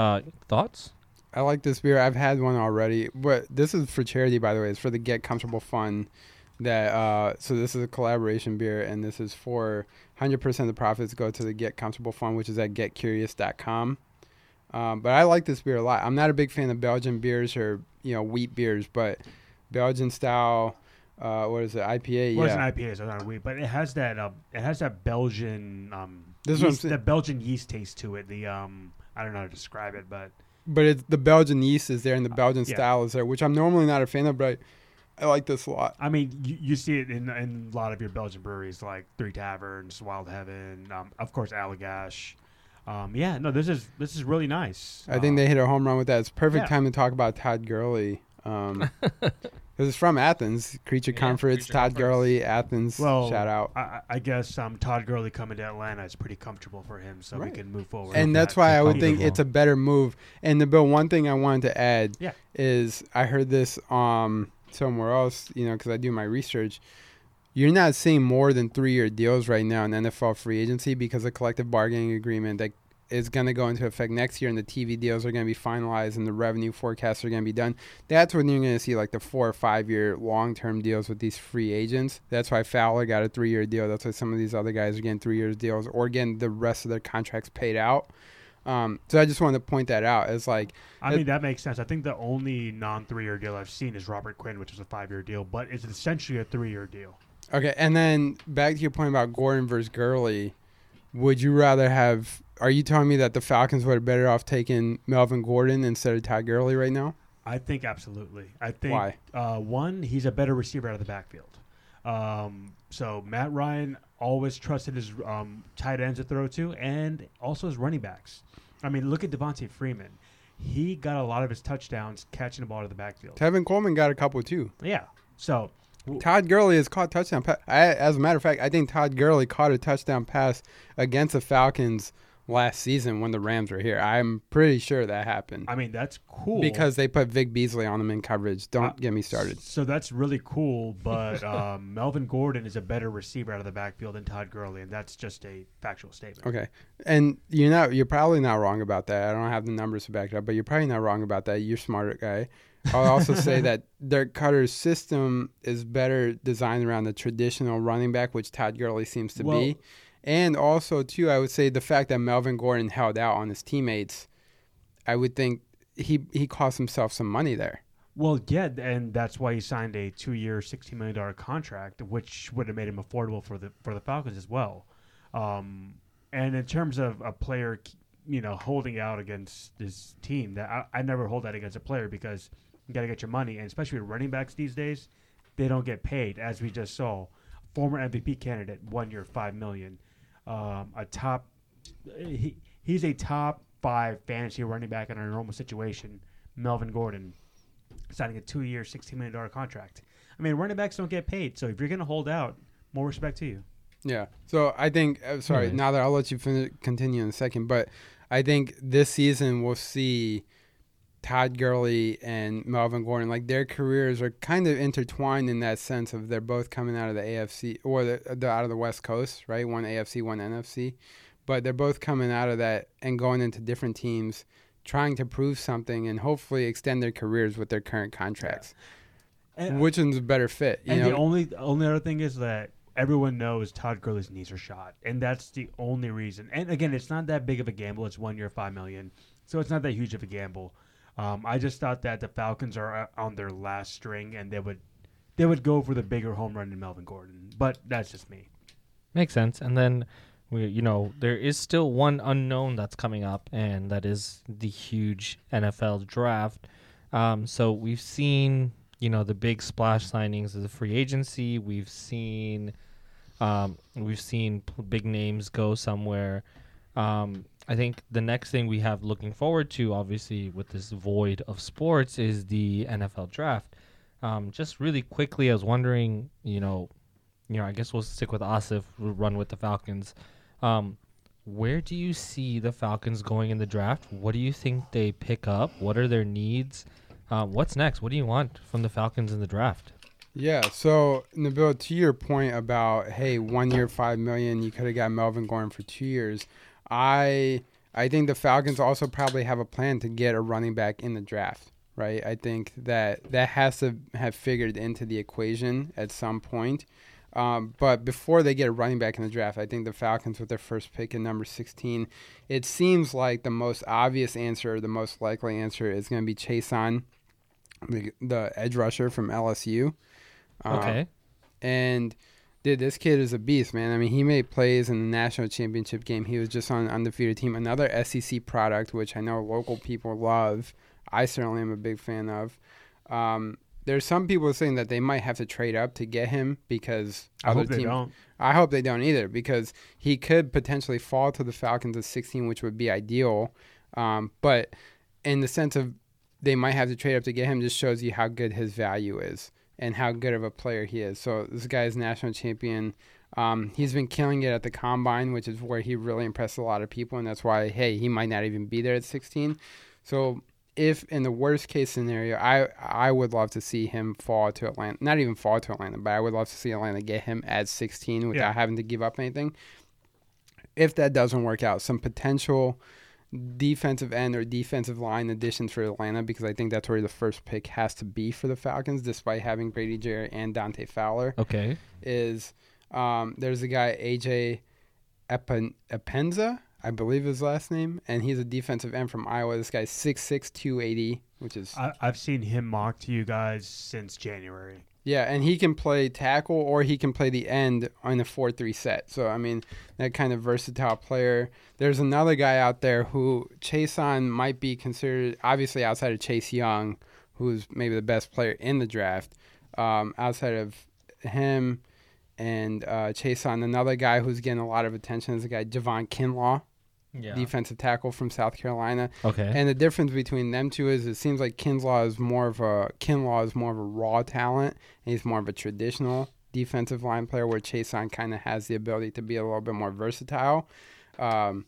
Uh, thoughts? I like this beer. I've had one already, but this is for charity, by the way. It's for the Get Comfortable Fund. That uh, so this is a collaboration beer, and this is for 100% of the profits go to the Get Comfortable Fund, which is at getcurious.com. Um, but I like this beer a lot. I'm not a big fan of Belgian beers or you know wheat beers, but Belgian style, uh, what is it? IPA. Well, yeah, it's an IPA, so it's not a wheat, but it has that. Um, it has that Belgian. Um, This is yeast, the Belgian yeast taste to it. The um, I don't know how to describe it, but but it's the Belgian yeast is there and the Belgian yeah. style is there, which I'm normally not a fan of, but I, I like this a lot. I mean, you, you see it in, in a lot of your Belgian breweries, like Three Taverns, Wild Heaven, um, of course, Allagash. Um, yeah, no, this is this is really nice. I think Uh, they hit a home run with that. It's perfect yeah. time to talk about Todd Gurley. Um, because it's from Athens. Creature Yeah, Comforts, Creature Todd Comforts. Gurley, Athens. Well, shout out. I, I- I guess um, Todd Gurley coming to Atlanta is pretty comfortable for him, so Right. we can move forward. And that's that. why I would think it's a better move. And Nabil, one thing I wanted to add Yeah. is I heard this um somewhere else, you know, because I do my research. You're not seeing more than three year deals right now in NFL free agency because of collective bargaining agreement that is going to go into effect next year and the TV deals are going to be finalized and the revenue forecasts are going to be done. That's when you're going to see like the four or five year long term deals with these free agents. That's why Fowler got a three year deal. That's why some of these other guys are getting three years deals or getting the rest of their contracts paid out. Um, so I just wanted to point that out as like I it- mean, that makes sense. I think the only non three year deal I've seen is Robert Quinn, which is a five year deal, but it's essentially a three year deal. Okay, and then back to your point about Gordon versus Gurley. Would you rather have? Are you telling me that the Falcons would have better off taking Melvin Gordon instead of Todd Gurley right now? I think absolutely. I think Why? Uh, one, he's a better receiver out of the backfield. Um, so Matt Ryan always trusted his um, tight ends to throw to, and also his running backs. I mean, look at Devonta Freeman. He got a lot of his touchdowns catching the ball out of the backfield. Tevin Coleman got a couple too. Yeah. So Todd Gurley has caught touchdown. Pa- I, as a matter of fact, I think Todd Gurley caught a touchdown pass against the Falcons last season when the Rams were here. I'm pretty sure that happened I mean, that's cool because they put Vic Beasley on him in coverage. Don't Uh, get me started. So that's really cool, but um, Melvin Gordon is a better receiver out of the backfield than Todd Gurley, and that's just a factual statement. Okay, and you're not you're probably not wrong about that. I don't have the numbers to back it up, but you're probably not wrong about that. You're a smarter guy. I'll also say that Dirk Koetter's system is better designed around the traditional running back, which Todd Gurley seems to Well- be. And also, too, I would say the fact that Melvin Gordon held out on his teammates, I would think he he cost himself some money there. Well, yeah, and that's why he signed a two-year, sixteen million dollar contract, which would have made him affordable for the for the Falcons as well. Um, and in terms of a player, you know, holding out against his team, that I, I never hold that against a player because you got to get your money, and especially with running backs these days, they don't get paid, as we just saw. Former MVP candidate, one year, five million. Um, a top, he, he's a top five fantasy running back in a normal situation. Melvin Gordon signing a two-year, sixteen million dollar contract. I mean, running backs don't get paid, so if you're going to hold out, more respect to you. Yeah. So I think, uh, sorry, Right. now that I'll let you finish, continue in a second, but I think this season we'll see Todd Gurley and Melvin Gordon, like their careers are kind of intertwined in that sense of they're both coming out of the AFC or the, the out of the West Coast, right? One AFC, one NFC, but they're both coming out of that and going into different teams, trying to prove something and hopefully extend their careers with their current contracts. And, uh, which one's a better fit. You and know, the only only other thing is that everyone knows Todd Gurley's knees are shot, and that's the only reason. And again, it's not that big of a gamble. It's one year, five million, so it's not that huge of a gamble. Um, I just thought that the Falcons are uh, on their last string, and they would they would go for the bigger home run in Melvin Gordon. But that's just me. Makes sense. And then we you know, there is still one unknown that's coming up and that is the huge NFL draft. Um, so we've seen, you know, the big splash signings of the free agency. We've seen um, we've seen big names go somewhere. Um, I think the next thing we have looking forward to, obviously, with this void of sports, is the NFL draft. Um, just really quickly, I was wondering, you know, you know, I guess we'll stick with Asif. We'll run with the Falcons. Um, where do you see the Falcons going in the draft? What do you think they pick up? What are their needs? Uh, what's next? What do you want from the Falcons in the draft? Yeah. So Nabil, to your point about hey, one year, five million, you could have got Melvin Gordon for two years. I I think the Falcons also probably have a plan to get a running back in the draft. Right. I think that that has to have figured into the equation at some point. Um, but before they get a running back in the draft, I think the Falcons with their first pick in number 16, it seems like the most obvious answer, the most likely answer is going to be Chaisson the, the edge rusher from LSU. Uh, Okay. and dude, this kid is a beast, man. I mean, he made plays in the national championship game. He was just on an undefeated team. Another SEC product, which I know local people love. I certainly am a big fan of. Um, there's some people saying that they might have to trade up to get him because I other hope they teams. don't. I hope they don't either because he could potentially fall to the Falcons at 16, which would be ideal. Um, but in the sense of they might have to trade up to get him, just shows you how good his value is and how good of a player he is. So this guy is national champion. Um, he's been killing it at the combine, which is where he really impressed a lot of people, and that's why hey, he might not even be there at 16. So if in the worst case scenario, I I would love to see him fall to Atlanta. Not even fall to Atlanta, but I would love to see Atlanta get him at 16 without Yeah. having to give up anything. If that doesn't work out, some potential defensive end or defensive line additions for Atlanta because I think that's where the first pick has to be for the Falcons, despite having Grady Jarrett and Dante Fowler. Okay. Is um, there's a guy AJ Epen- Epenza, I believe his last name, and he's a defensive end from Iowa. This guy's 6'6", 280, which is I, I've seen him mocked to you guys since January. Yeah, and he can play tackle or he can play the end on a 4 3 set. So, I mean, that kind of versatile player. There's another guy out there who Chaisson might be considered, obviously, outside of Chase Young, who's maybe the best player in the draft. Um, outside of him and uh, Chaisson, another guy who's getting a lot of attention is a guy, Javon Kinlaw, Yeah. defensive tackle from South Carolina. Okay. And the difference between them two is it seems like Kinlaw is more of a Kinlaw is more of a raw talent and he's more of a traditional defensive line player where Chaisson kind of has the ability to be a little bit more versatile. Um,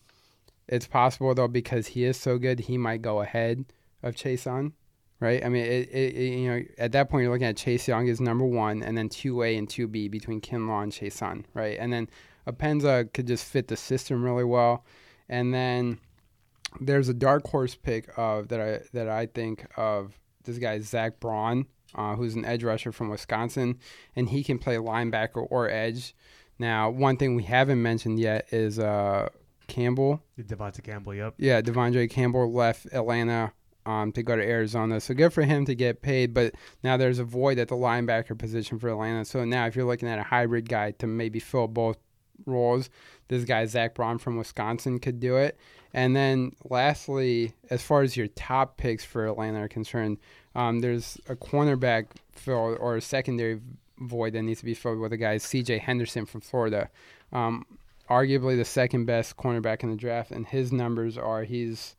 it's possible though because he is so good, he might go ahead of Chaisson, right? I mean, it, it, it- you know at that point you're looking at Chase Young as number one, and then two A and two B between Kinlaw and Chaisson, right? And then Apenza could just fit the system really well, and then there's a dark horse pick of that I that I think of this guy Zach Braun, uh, who's an edge rusher from Wisconsin, and he can play linebacker or edge. Now, one thing we haven't mentioned yet is uh, Campbell. Devonta Campbell, yep. Yeah, Devondre Campbell left Atlanta um, to go to Arizona, so good for him to get paid. But now there's a void at the linebacker position for Atlanta. So now, if you're looking at a hybrid guy to maybe fill both roles, this guy Zach Braun from Wisconsin could do it. And then lastly, as far as your top picks for Atlanta are concerned, um, there's a cornerback fill or a secondary void that needs to be filled with a guy C.J. Henderson from Florida. Um, arguably the second best cornerback in the draft, and his numbers are he's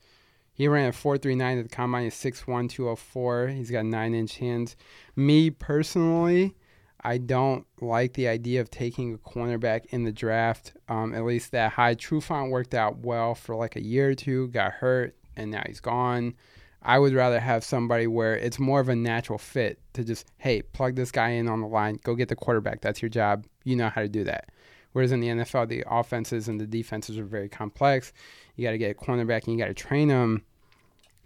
he ran a four three nine at the combine. He's six one two oh four. He's got nine inch hands. Me personally, I don't like the idea of taking a cornerback in the draft. Um, at least that high. Trufant worked out well for like a year or two, got hurt, and now he's gone. I would rather have somebody where it's more of a natural fit to just, hey, plug this guy in on the line, go get the quarterback. That's your job. You know how to do that. Whereas in the NFL, the offenses and the defenses are very complex. You got to get a cornerback and you got to train them.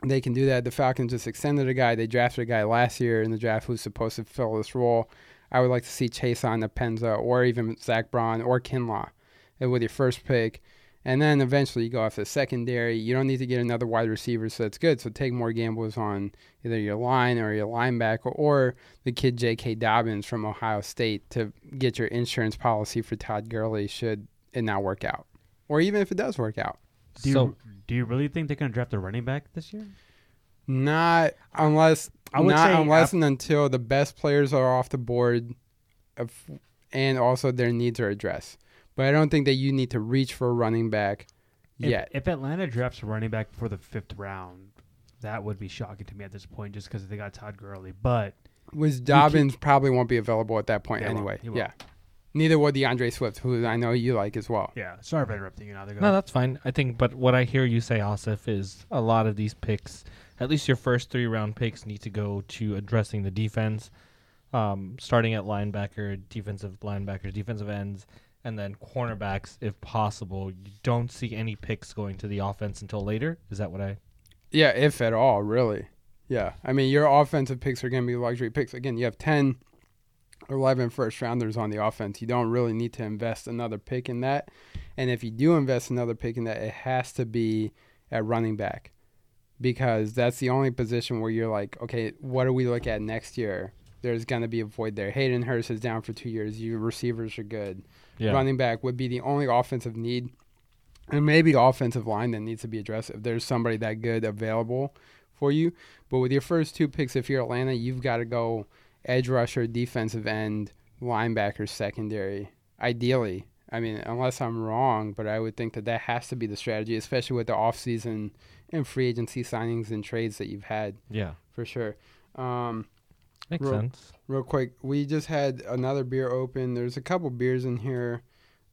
they can do that. The Falcons just extended a guy. They drafted a guy last year in the draft who's supposed to fill this role. I would like to see Chaisson the Penza or even Zach Braun or Kinlaw uh, with your first pick. And then eventually you go off the secondary. You don't need to get another wide receiver, so that's good. So take more gambles on either your line or your linebacker or the kid J.K. Dobbins from Ohio State to get your insurance policy for Todd Gurley should it not work out. Or even if it does work out. Do so you, do you really think they're going to draft a running back this year? Not unless I would not say unless and until the best players are off the board, of, and also their needs are addressed. But I don't think that you need to reach for a running back If, yet. if Atlanta drafts a running back before the fifth round, that would be shocking to me at this point, just because they got Todd Gurley. But Which Dobbins probably won't be available at that point Yeah, he won't. anyway. He won't. Yeah. Neither will D'Andre Swift, who I know you like as well. yeah, sorry for interrupting you. Now No, that's fine. I think, but what I hear you say, Asif, is a lot of these picks, at least your first three round picks, need to go to addressing the defense, um, starting at linebacker, defensive linebackers, defensive ends, and then cornerbacks if possible. You don't see any picks going to the offense until later. Is that what I? Yeah, if at all, really. Yeah. I mean, your offensive picks are going to be luxury picks. Again, you have 10, 11 first rounders on the offense. You don't really need to invest another pick in that. And if you do invest another pick in that, it has to be at running back because that's the only position where you're like, okay, what do we look at next year? There's going to be a void there. Hayden Hurst is down for two years. Your receivers are good. Yeah. Running back would be the only offensive need, and maybe offensive line that needs to be addressed if there's somebody that good available for you. But with your first two picks, if you're Atlanta, you've got to go edge rusher, defensive end, linebacker, secondary. Ideally, I mean, unless I'm wrong, but I would think that that has to be the strategy, especially with the offseason and free agency signings and trades that you've had Yeah. for sure. Um, Makes Real- sense. real quick, we just had another beer open. There's a couple beers in here.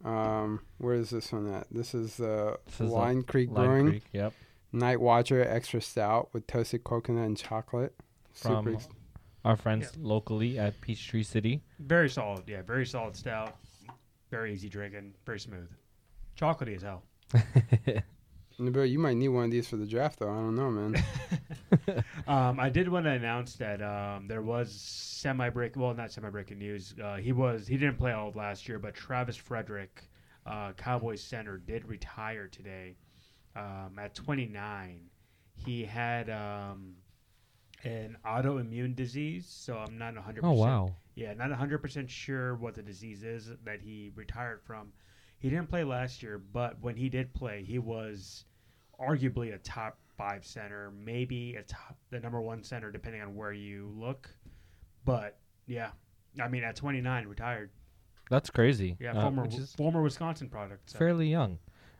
Um, where is this one at? This is uh, This is Line Creek Lime Brewing Creek, Yep. Night Watcher Extra Stout with toasted coconut and chocolate. From Super ex- our friends locally at Peachtree City. very solid. Yeah, very solid stout. Very easy drinking. Very smooth. Chocolatey as hell. Nabil, you might need one of these for the draft, though. I don't know, man. Um, I did want to announce that um, there was semi break. Well, not semi breaking news. Uh, he was he didn't play all of last year, but Travis Frederick, uh, Cowboys center, did retire today um, at 29. He had um, an autoimmune disease, so I'm not 100. oh wow. Yeah, not 100% sure what the disease is that he retired from. He didn't play last year, but when he did play, he was arguably a top five center, maybe a top, the number one center, depending on where you look. But yeah, I mean, at 29, retired. That's crazy. Yeah, uh, former former Wisconsin product. so. fairly young.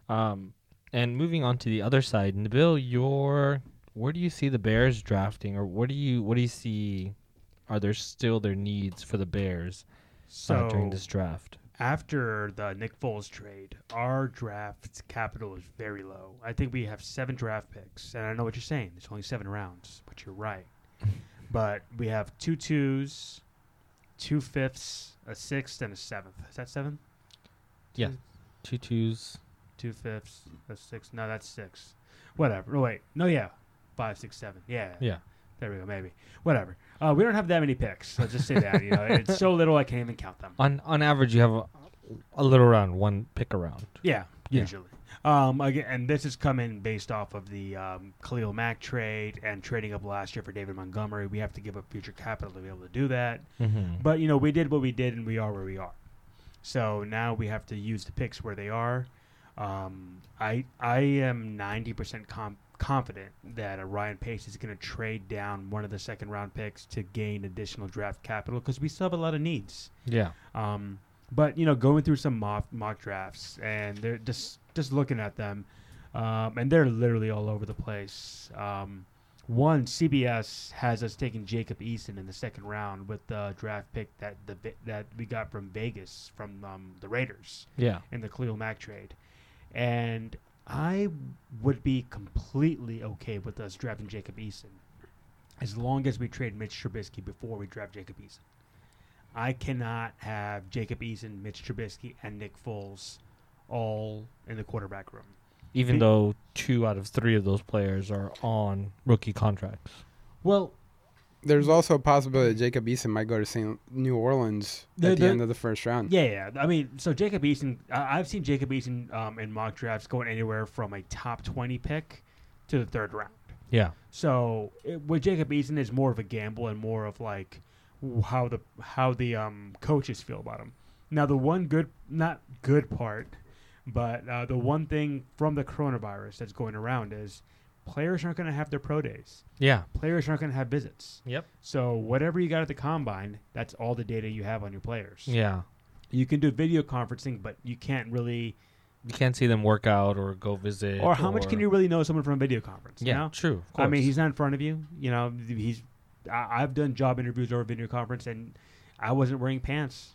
Um, and moving on to the other side, Nabil, your where do you see the Bears drafting, or what do you what do you see? Are there still their needs for the Bears uh, So during this draft? After the Nick Foles trade, our draft capital is very low. I think we have seven draft picks, and I know what you're saying. There's only seven rounds, but you're right. but we have two twos, two fifths, a sixth, and a seventh. Is that seven? Yeah. Two twos. Two fifths, a sixth. No, that's six. Whatever. No, wait. No, yeah. Five, six, seven. Yeah. Yeah. There we go. Maybe. Whatever. Uh, we don't have that many picks. Let's just say that. You know, it's so little I can't even count them. On on average, you have a, a little around one pick around. Yeah, Yeah. usually. Um, again, and this is coming based off of the um, Khalil Mack trade and trading up last year for David Montgomery. We have to give up future capital to be able to do that. Mm-hmm. But you know, we did what we did, and we are where we are. So now we have to use the picks where they are. Um, I I am ninety percent com- confident that uh, Ryan Pace is going to trade down one of the second round picks to gain additional draft capital because we still have a lot of needs. Yeah. Um, but you know, going through some mock mock drafts and they're just just looking at them, um, and they're literally all over the place. Um, one CBS has us taking Jacob Eason in the second round with the draft pick that the that we got from Vegas from um, the Raiders Yeah. in the Khalil Mack trade, and I would be completely okay with us drafting Jacob Eason, as long as we trade Mitch Trubisky before we draft Jacob Eason. I cannot have Jacob Eason, Mitch Trubisky, and Nick Foles all in the quarterback room. even though two out of three of those players are on rookie contracts. Well, There's also a possibility that Jacob Eason might go to St. New Orleans The- at the, the- end of the first round. yeah, yeah. I mean, so Jacob Eason, I I've seen Jacob Eason um, in mock drafts going anywhere from a top 20 pick to the third round. Yeah. So it, with Jacob Eason is more of a gamble and more of like how the how the um, coaches feel about him. Now the one good, not good part, but uh, the one thing from the coronavirus that's going around is players aren't going to have their pro days. Yeah. Players aren't going to have visits. Yep. So whatever you got at the combine, that's all the data you have on your players. Yeah. You can do video conferencing, but you can't really. You can't see them work out or go visit. Or how much can you really know someone from a video conference? you Yeah, know? true. Of I mean, he's not in front of you. You know, he's. I, I've done job interviews over video conference, and I wasn't wearing pants.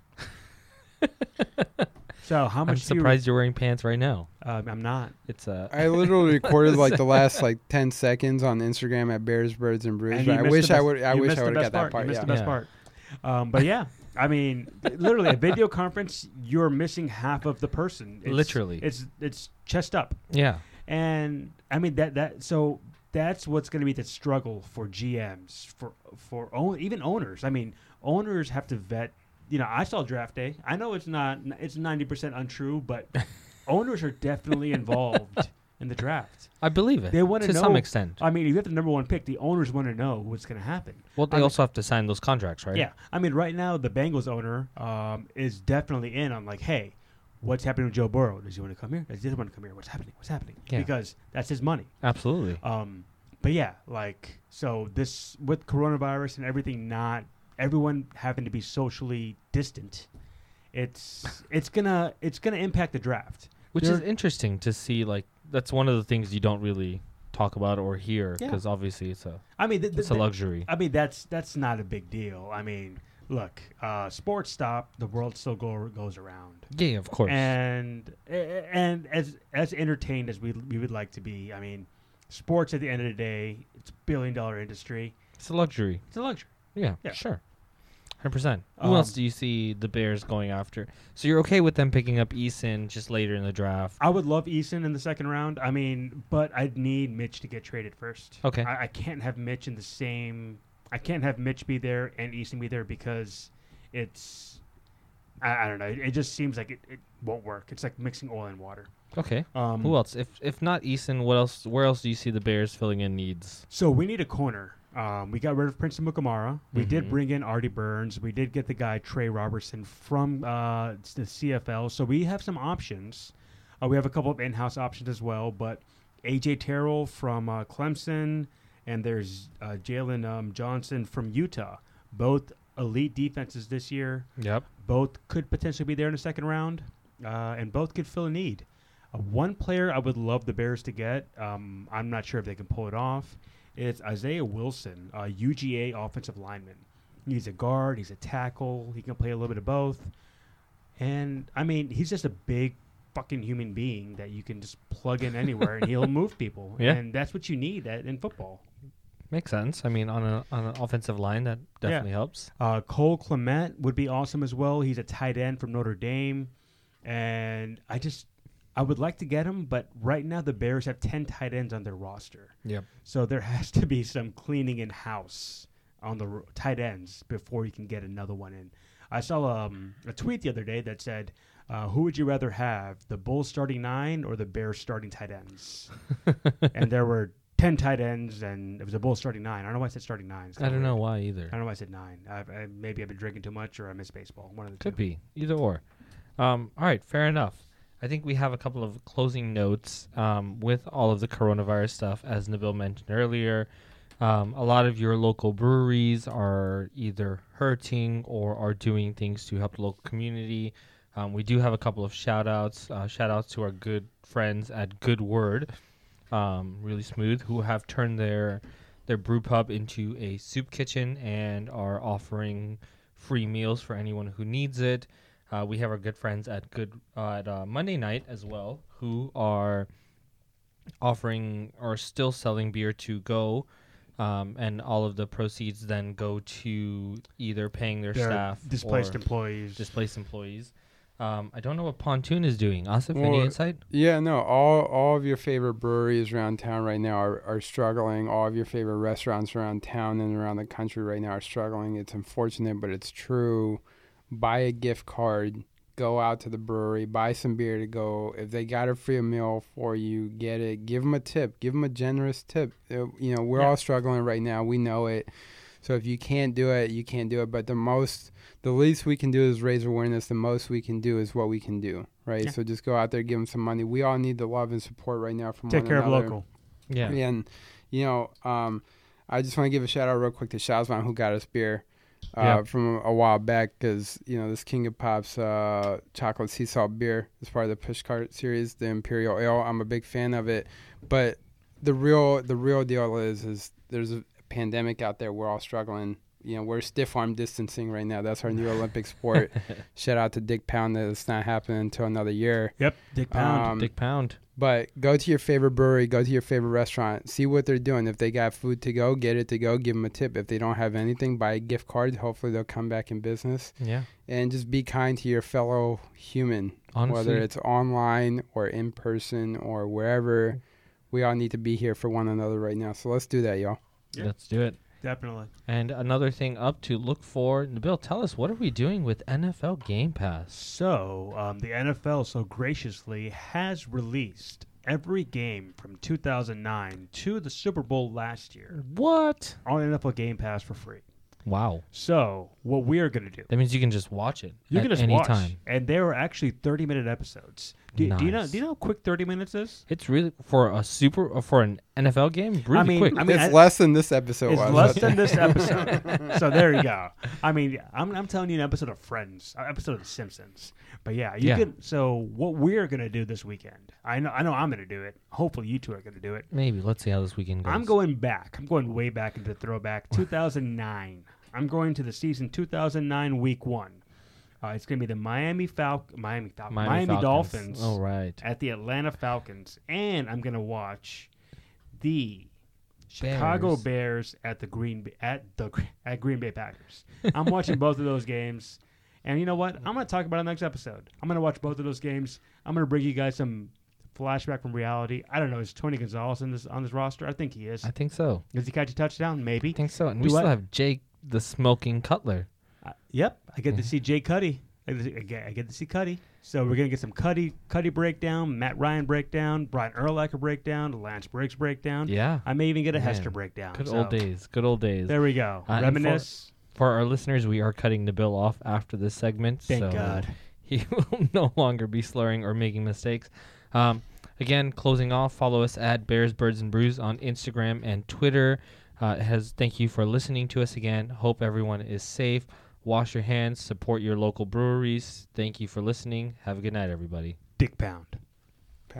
so how I'm much? do you- surprised you're wearing pants right now. um, I'm not. It's a. I literally recorded like the last like ten seconds on Instagram at Bears, Birds, and Brews. And but I missed wish the I best- would. I you wish missed I the would have best got that part. part. You missed Yeah. the best Yeah. part. Um, but yeah, I mean, literally, a video conference, you're missing half of the person. It's- Literally. it's it's chest up, yeah. and I mean that that so that's what's going to be the struggle for GMs for for own, even owners. I mean, owners have to vet. You know, I saw draft day. I know it's not it's ninety percent untrue, but owners are definitely involved in the draft. I believe it. They wanna to some extent. I mean, if you have the number one pick, the owners want to know what's going to happen. Well, they I mean- also have to sign those contracts, right? Yeah, I mean, right now the Bengals owner um, is definitely in on like, hey, what's happening with Joe Burrow? Does he want to come here? Does he want to come here? What's happening? What's happening? Yeah. Because that's his money. Absolutely. Um, but yeah, like so this with coronavirus and everything, not everyone having to be socially distant. It's it's gonna it's gonna impact the draft. Which is interesting to see. Like that's one of the things you don't really talk about or hear Yeah. because obviously it's a I mean, th- th- it's a luxury. I mean that's that's not a big deal. I mean, look, uh, sports stop, the world still go, goes around. Yeah, of course. and and as as entertained as we we would like to be, I mean, sports at the end of the day, it's a billion dollar industry. it's a luxury. It's a luxury. Yeah, Yeah. sure. Hundred percent. Who Um, else do you see the Bears going after? So you're okay with them picking up Eason just later in the draft? I would love Eason in the second round. I mean, but I'd need Mitch to get traded first. Okay. I, I can't have Mitch in the same. I can't have Mitch be there and Eason be there because it's. I, I don't know. It just seems like it, it won't work. It's like mixing oil and water. Okay. Um, Who else? If if not Eason, what else? Where else do you see the Bears filling in needs? So we need a corner. Um, we got rid of Prince Amukamara. We did Mhm. bring in Artie Burns. We did get the guy Tre Roberson from uh, the CFL. So we have some options. Uh, we have a couple of in-house options as well. But AJ Terrell from uh, Clemson, and there's uh, Jaylon um, Johnson from Utah. Both elite defenses this year. Yep. Both could potentially be there in the second round, uh, and both could fill a need. Uh, one player I would love the Bears to get. Um, I'm not sure if they can pull it off. It's Isaiah Wilson, a UGA offensive lineman. He's a guard. He's a tackle. He can play a little bit of both. And I mean, he's just a big fucking human being that you can just plug in anywhere and he'll move people. Yeah. And that's what you need at, in football. Makes sense. I mean, on a on an offensive line, that definitely helps. Uh, Cole Kmet would be awesome as well. He's a tight end from Notre Dame, and I just I would like to get him, but right now the Bears have ten tight ends on their roster, Yep. so there has to be some cleaning in house on the r- tight ends before you can get another one in. I saw um, a tweet the other day that said, uh, "Who would you rather have, the Bulls starting nine or the Bears starting tight ends?" and there were ten tight ends, and it was a Bulls starting nine. I don't know why I said starting nine. I don't know why either. I don't know why I said nine. I, I, maybe I've been drinking too much or I miss baseball. One of the Could two. be either or. Um, all right, fair enough. I think we have a couple of closing notes um, with all of the coronavirus stuff, as Nabil mentioned earlier. Um, a lot of your local breweries are either hurting or are doing things to help the local community. Um, we do have a couple of shout outs. Uh, shout outs to our good friends at Good Word, um, really smooth, who have turned their their brew pub into a soup kitchen and are offering free meals for anyone who needs it. Uh, we have our good friends at Good uh, at uh, Monday night as well, who are offering or still selling beer to go, um, and all of the proceeds then go to either paying their Their staff displaced or employees. displaced employees. Um, I don't know what Pontoon is doing. Asif, any insight? Yeah, no. All all of your favorite breweries around town right now are, are struggling. All of your favorite restaurants around town and around the country right now are struggling. It's unfortunate, but it's true. Buy a gift card. Go out to the brewery. Buy some beer to go. If they got a free meal for you, get it. Give them a tip. Give them a generous tip. Uh, You know, we're Yeah. all struggling right now. We know it. So if you can't do it, you can't do it. But the most, the least we can do is raise awareness. The most we can do is what we can do, right? Yeah. So just go out there, give them some money. We all need the love and support right now from Take one care of local. Yeah. And you know, um, I just want to give a shout out real quick to Shazman who got us beer. Uh, Yeah. From a while back, because you know this King of Pops uh, chocolate sea salt beer is part of the Pushcart series, the Imperial Ale. I'm a big fan of it, but the real the real deal is is there's a pandemic out there. We're all struggling. You know, we're stiff arm distancing right now. That's our new Olympic sport. Shout out to Dick Pound that it's not happening until another year. Yep, Dick Pound. Um, Dick Pound. But go to your favorite brewery, go to your favorite restaurant, see what they're doing. If they got food to go, get it to go, give them a tip. If they don't have anything, buy a gift card. Hopefully, they'll come back in business. Yeah. And just be kind to your fellow human, Honestly, whether it's online or in person or wherever. We all need to be here for one another right now. So let's do that, y'all. Yeah. let's do it. Definitely. And another thing up to look for. Bill, tell us what are we doing with NFL Game Pass? So, um, the NFL so graciously has released every game from 2009 to the Super Bowl last year What? on NFL Game Pass for free. Wow. So, what we are going to do, That means you can just watch it. you can just watch, time. and they are actually 30 minute episodes. Do, do you know? Do you know how quick 30 minutes is? It's really for a super uh, for an NFL game. Really I mean, quick. I mean, it's I- less than this episode It's was. less than this episode. so there you go. I mean, I'm, I'm telling you an episode of Friends, an episode of The Simpsons. But yeah, you Yeah. can. So what we're gonna do this weekend? I know, I know, I'm gonna do it. Hopefully, you two are gonna do it. Maybe let's see how this weekend goes. I'm going back. I'm going way back into the throwback 2009. I'm going to the season 2009 week one. Uh, it's gonna be the Miami Fal- Miami Fal- Miami, Falcons. Dolphins Oh right. at the Atlanta Falcons, and I'm gonna watch the Chicago Bears. Bears at the Green Bay, at the at Green Bay Packers. I'm watching both of those games, and you know what? I'm gonna talk about it next episode. I'm gonna watch both of those games. I'm gonna bring you guys some flashback from reality. I don't know. Is Tony Gonzalez in this on this roster? I think he is. I think so. Does he catch a touchdown? Maybe. I think so. And Do we still I- have Jake the Smoking Cutler. Uh, yep, I get Yeah. to see Jay Cuddy. I get, to, I get- to see Cuddy. So we're gonna get some Cuddy Cuddy breakdown, Matt Ryan breakdown, Brian Urlacher breakdown, Lance Briggs breakdown. Yeah. I may even get a Man, Hester breakdown. Good So old days. Good old days. There we go. Uh, and for- Reminisce. For our listeners, we are cutting the bill off after this segment. Thank so God. He will no longer be slurring or making mistakes. Um, again, closing off, follow us at Bears, Birds, and Brews on Instagram and Twitter. Uh, has thank you for listening to us again. Hope everyone is safe. Wash your hands. Support your local breweries. Thank you for listening. Have a good night, everybody. Dick Pound.